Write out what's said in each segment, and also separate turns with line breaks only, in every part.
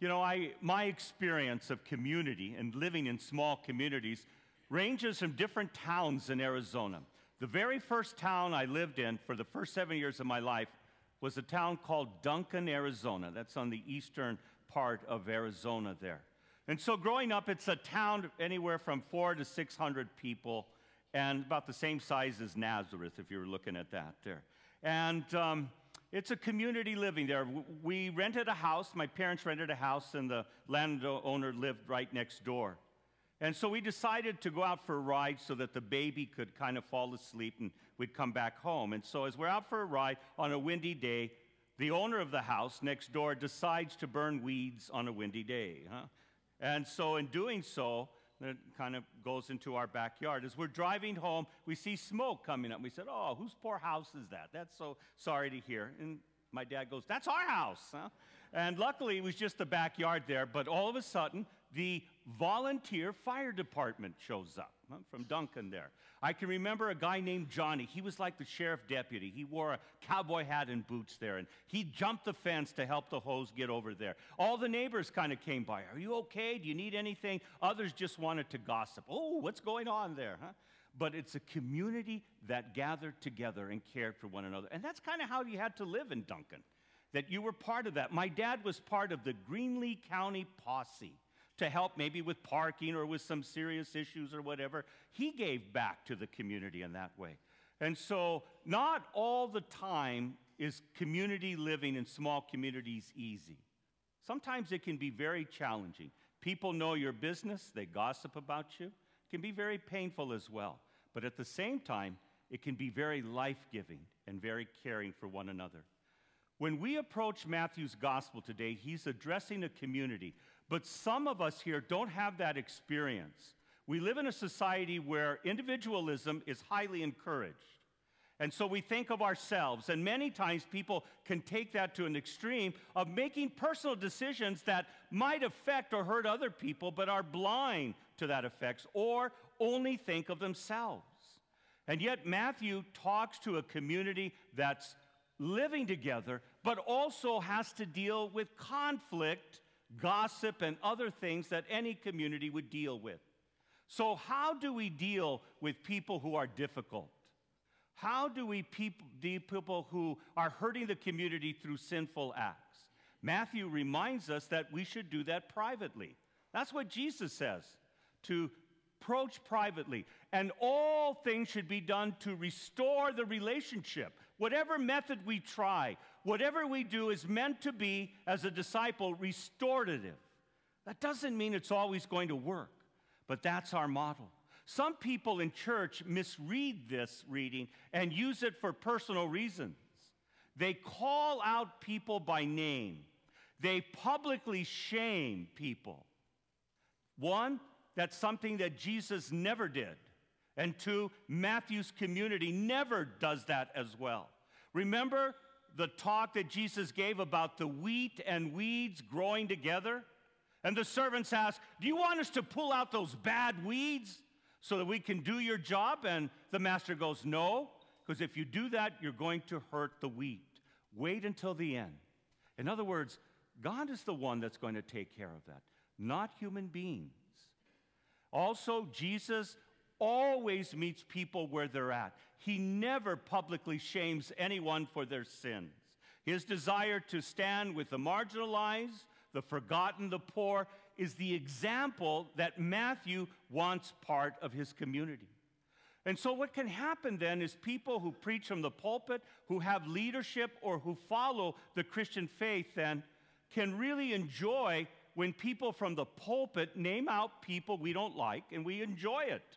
You know, I, my experience of community and living in small communities ranges from different towns in Arizona. The very first town I lived in for the first seven years of my life was a town called Duncan, Arizona. That's on the eastern part of Arizona there. And so growing up, it's a town anywhere from four to 600 people and about the same size as Nazareth, if you were looking at that there. And um, it's a community living there. We rented a house. My parents rented a house, and the landowner lived right next door. And so we decided to go out for a ride so that the baby could kind of fall asleep and we'd come back home. And so, as we're out for a ride on a windy day, the owner of the house next door decides to burn weeds on a windy day. Huh? And so, in doing so, it kind of goes into our backyard. As we're driving home, we see smoke coming up. We said, Oh, whose poor house is that? That's so sorry to hear. And my dad goes, That's our house. Huh? And luckily, it was just the backyard there. But all of a sudden, the volunteer fire department shows up huh, from Duncan there. I can remember a guy named Johnny. He was like the sheriff deputy. He wore a cowboy hat and boots there, and he jumped the fence to help the hose get over there. All the neighbors kind of came by. Are you okay? Do you need anything? Others just wanted to gossip. Oh, what's going on there, huh? But it's a community that gathered together and cared for one another. And that's kind of how you had to live in Duncan, that you were part of that. My dad was part of the Greenlee County Posse to help maybe with parking or with some serious issues or whatever. He gave back to the community in that way. And so, not all the time is community living in small communities easy. Sometimes it can be very challenging. People know your business, they gossip about you. It can be very painful as well. But at the same time, it can be very life giving and very caring for one another. When we approach Matthew's gospel today, he's addressing a community but some of us here don't have that experience. We live in a society where individualism is highly encouraged. And so we think of ourselves, and many times people can take that to an extreme of making personal decisions that might affect or hurt other people, but are blind to that effects, or only think of themselves. And yet, Matthew talks to a community that's living together, but also has to deal with conflict gossip, and other things that any community would deal with. So, how do we deal with people who are difficult? How do we people, deal people who are hurting the community through sinful acts? Matthew reminds us that we should do that privately. That's what Jesus says to approach privately. And all things should be done to restore the relationship. Whatever method we try, whatever we do is meant to be, as a disciple, restorative. That doesn't mean it's always going to work, but that's our model. Some people in church misread this reading and use it for personal reasons. They call out people by name, they publicly shame people. One, that's something that Jesus never did. And two, Matthew's community never does that as well. Remember the talk that Jesus gave about the wheat and weeds growing together? And the servants ask, Do you want us to pull out those bad weeds so that we can do your job? And the master goes, No, because if you do that, you're going to hurt the wheat. Wait until the end. In other words, God is the one that's going to take care of that, not human beings. Also, Jesus always meets people where they're at. He never publicly shames anyone for their sins. His desire to stand with the marginalized, the forgotten, the poor is the example that Matthew wants part of his community. And so, what can happen then is people who preach from the pulpit, who have leadership, or who follow the Christian faith, then can really enjoy when people from the pulpit name out people we don't like and we enjoy it.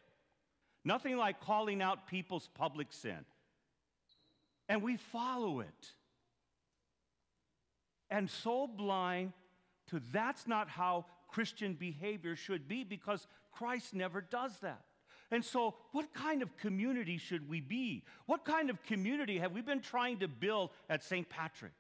Nothing like calling out people's public sin. And we follow it. And so blind to that's not how Christian behavior should be because Christ never does that. And so, what kind of community should we be? What kind of community have we been trying to build at St. Patrick?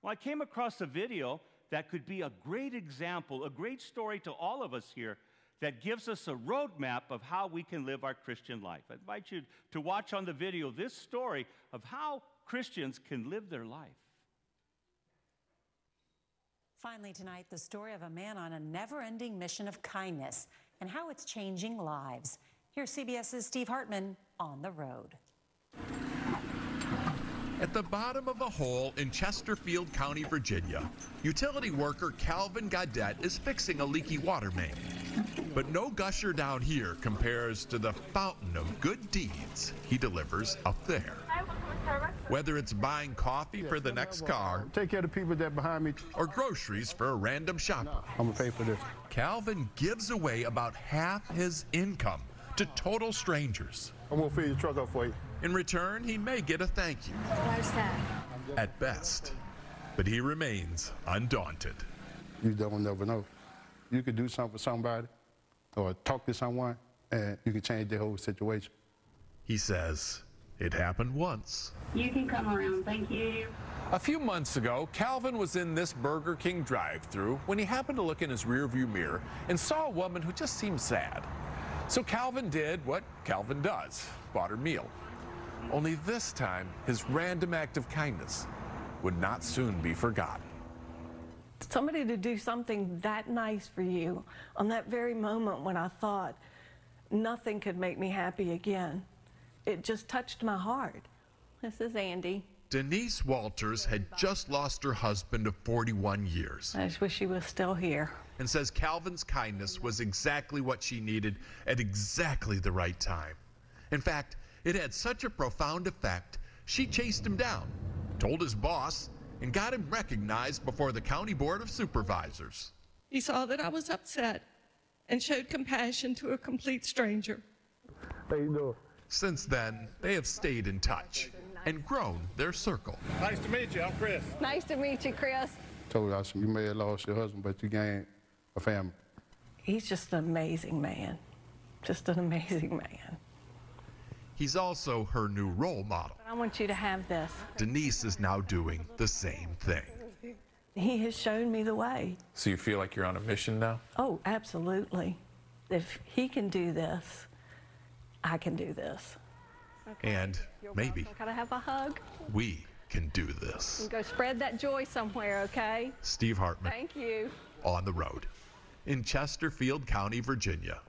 Well, I came across a video that could be a great example, a great story to all of us here that gives us a roadmap of how we can live our Christian life. I invite you to watch on the video this story of how Christians can live their life.
Finally, tonight, the story of a man on a never ending mission of kindness and how it's changing lives. Here's CBS's Steve Hartman on the road.
At the bottom of a hole in Chesterfield County, Virginia, utility worker Calvin Gaudette is fixing a leaky water main. But no gusher down here compares to the fountain of good deeds he delivers up there. Whether it's buying coffee for the next car,
Take care of the people that behind me.
or groceries for a random shopper,
I'm gonna pay for this.
Calvin gives away about half his income to total strangers.
I'm gonna fill your truck up for you.
In return, he may get a thank you,
Why's that?
at best. But he remains undaunted.
You don't never know. You could do something for somebody or talk to someone and you can change the whole situation.
He says it happened once.
You can come around. Thank you.
A few months ago, Calvin was in this Burger King drive through when he happened to look in his rearview mirror and saw a woman who just seemed sad. So Calvin did what Calvin does bought her meal. Only this time, his random act of kindness would not soon be forgotten.
Somebody to do something that nice for you on that very moment when I thought nothing could make me happy again. It just touched my heart. This is Andy.
Denise Walters had just lost her husband of 41 years
I just wish he was still here.
and says Calvin's kindness was exactly what she needed at exactly the right time. In fact, it had such a profound effect, she chased him down, told his boss, and got him recognized before the County Board of Supervisors.
He saw that I was upset and showed compassion to a complete stranger.
How you doing?
Since then, they have stayed in touch and grown their circle.
Nice to meet you. I'm Chris.
Nice to meet you, Chris.
Told us you may have lost your husband, but you gained a family.
He's just an amazing man. Just an amazing man.
He's also her new role model.
But I want you to have this.
Denise is now doing the same thing.
He has shown me the way.
So you feel like you're on a mission now?
Oh, absolutely. If he can do this, I can do this.
And maybe
Gotta have a hug.
we can do this.
Go spread that joy somewhere, okay?
Steve Hartman
Thank you.
on the road in Chesterfield County, Virginia.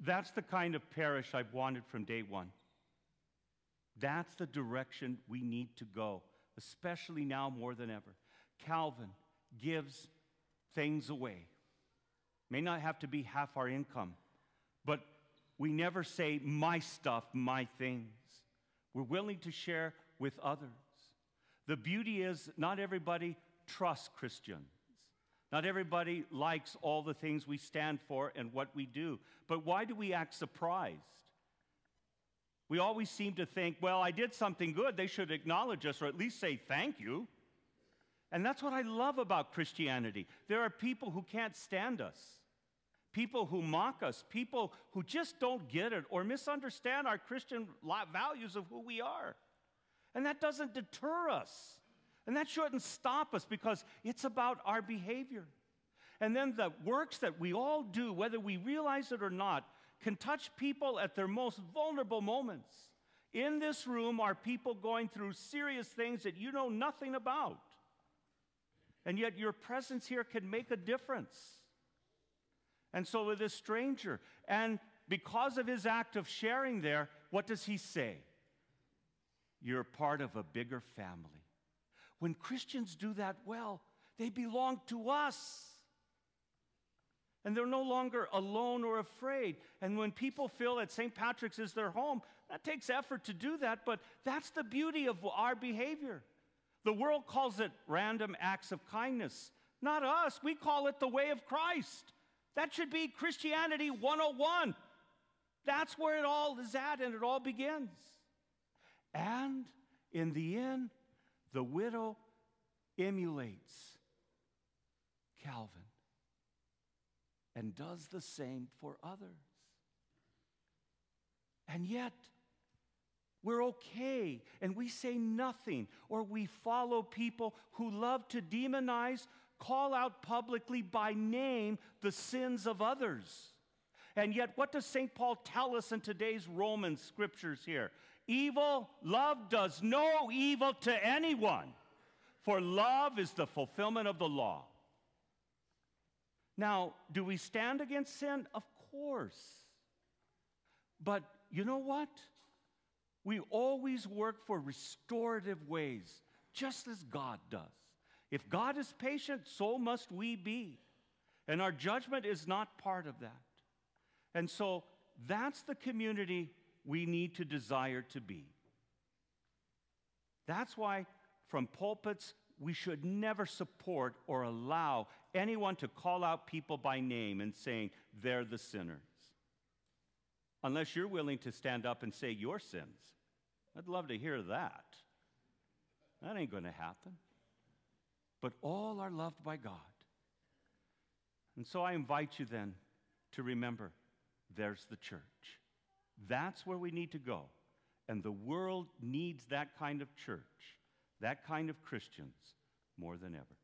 That's the kind of parish I've wanted from day one. That's the direction we need to go, especially now more than ever. Calvin gives things away. May not have to be half our income, but we never say, my stuff, my things. We're willing to share with others. The beauty is, not everybody trusts Christians. Not everybody likes all the things we stand for and what we do. But why do we act surprised? We always seem to think, well, I did something good. They should acknowledge us or at least say thank you. And that's what I love about Christianity. There are people who can't stand us, people who mock us, people who just don't get it or misunderstand our Christian values of who we are. And that doesn't deter us. And that shouldn't stop us because it's about our behavior. And then the works that we all do, whether we realize it or not, can touch people at their most vulnerable moments. In this room are people going through serious things that you know nothing about. And yet your presence here can make a difference. And so with this stranger, and because of his act of sharing there, what does he say? You're part of a bigger family. When Christians do that well, they belong to us. And they're no longer alone or afraid. And when people feel that St. Patrick's is their home, that takes effort to do that, but that's the beauty of our behavior. The world calls it random acts of kindness. Not us. We call it the way of Christ. That should be Christianity 101. That's where it all is at and it all begins. And in the end, the widow emulates Calvin and does the same for others. And yet, we're okay and we say nothing, or we follow people who love to demonize, call out publicly by name the sins of others. And yet, what does St. Paul tell us in today's Roman scriptures here? Evil, love does no evil to anyone, for love is the fulfillment of the law. Now, do we stand against sin? Of course. But you know what? We always work for restorative ways, just as God does. If God is patient, so must we be. And our judgment is not part of that. And so that's the community we need to desire to be. That's why, from pulpits, we should never support or allow anyone to call out people by name and saying they're the sinners. Unless you're willing to stand up and say your sins. I'd love to hear that. That ain't going to happen. But all are loved by God. And so I invite you then to remember there's the church. That's where we need to go. And the world needs that kind of church, that kind of Christians more than ever.